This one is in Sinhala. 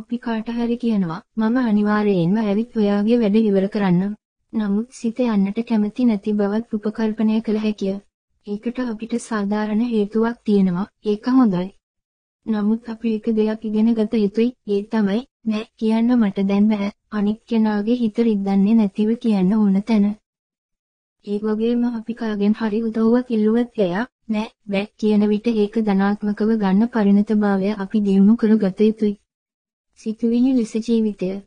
අපි කාට හරි කියනවා මම අනිවාර්යයෙන්ම ඇවිත් ඔයාගේ වැඩ ඉවර කරන්නම්. නමුත් සිත යන්නට කැමති නැති බවත් උපකල්පනය කළ හැකිය. ඒකට අපිට සාධාරණ හේතුවක් තියෙනවා. ඒක හොඳයි. නමුත් අපි එක දෙයක් ඉගෙන ගත යුතුයි. ඒ තමයි නෑ කියන්න මට දැන් බෑ. අනික් කෙනාගේ හිත රිද්දන්නේ නැතිව කියන්න ඕන තැන. ඒ වගේම අපි කාගෙන් හරි උදව්වක් ඉල්ලුවත් එයා නෑ බෑ කියන විට ඒක ධනාත්මකව ගන්න පරිණතභාවය අපි දියුණු කරගත යුතුයි. Си кои ни ли се дивите?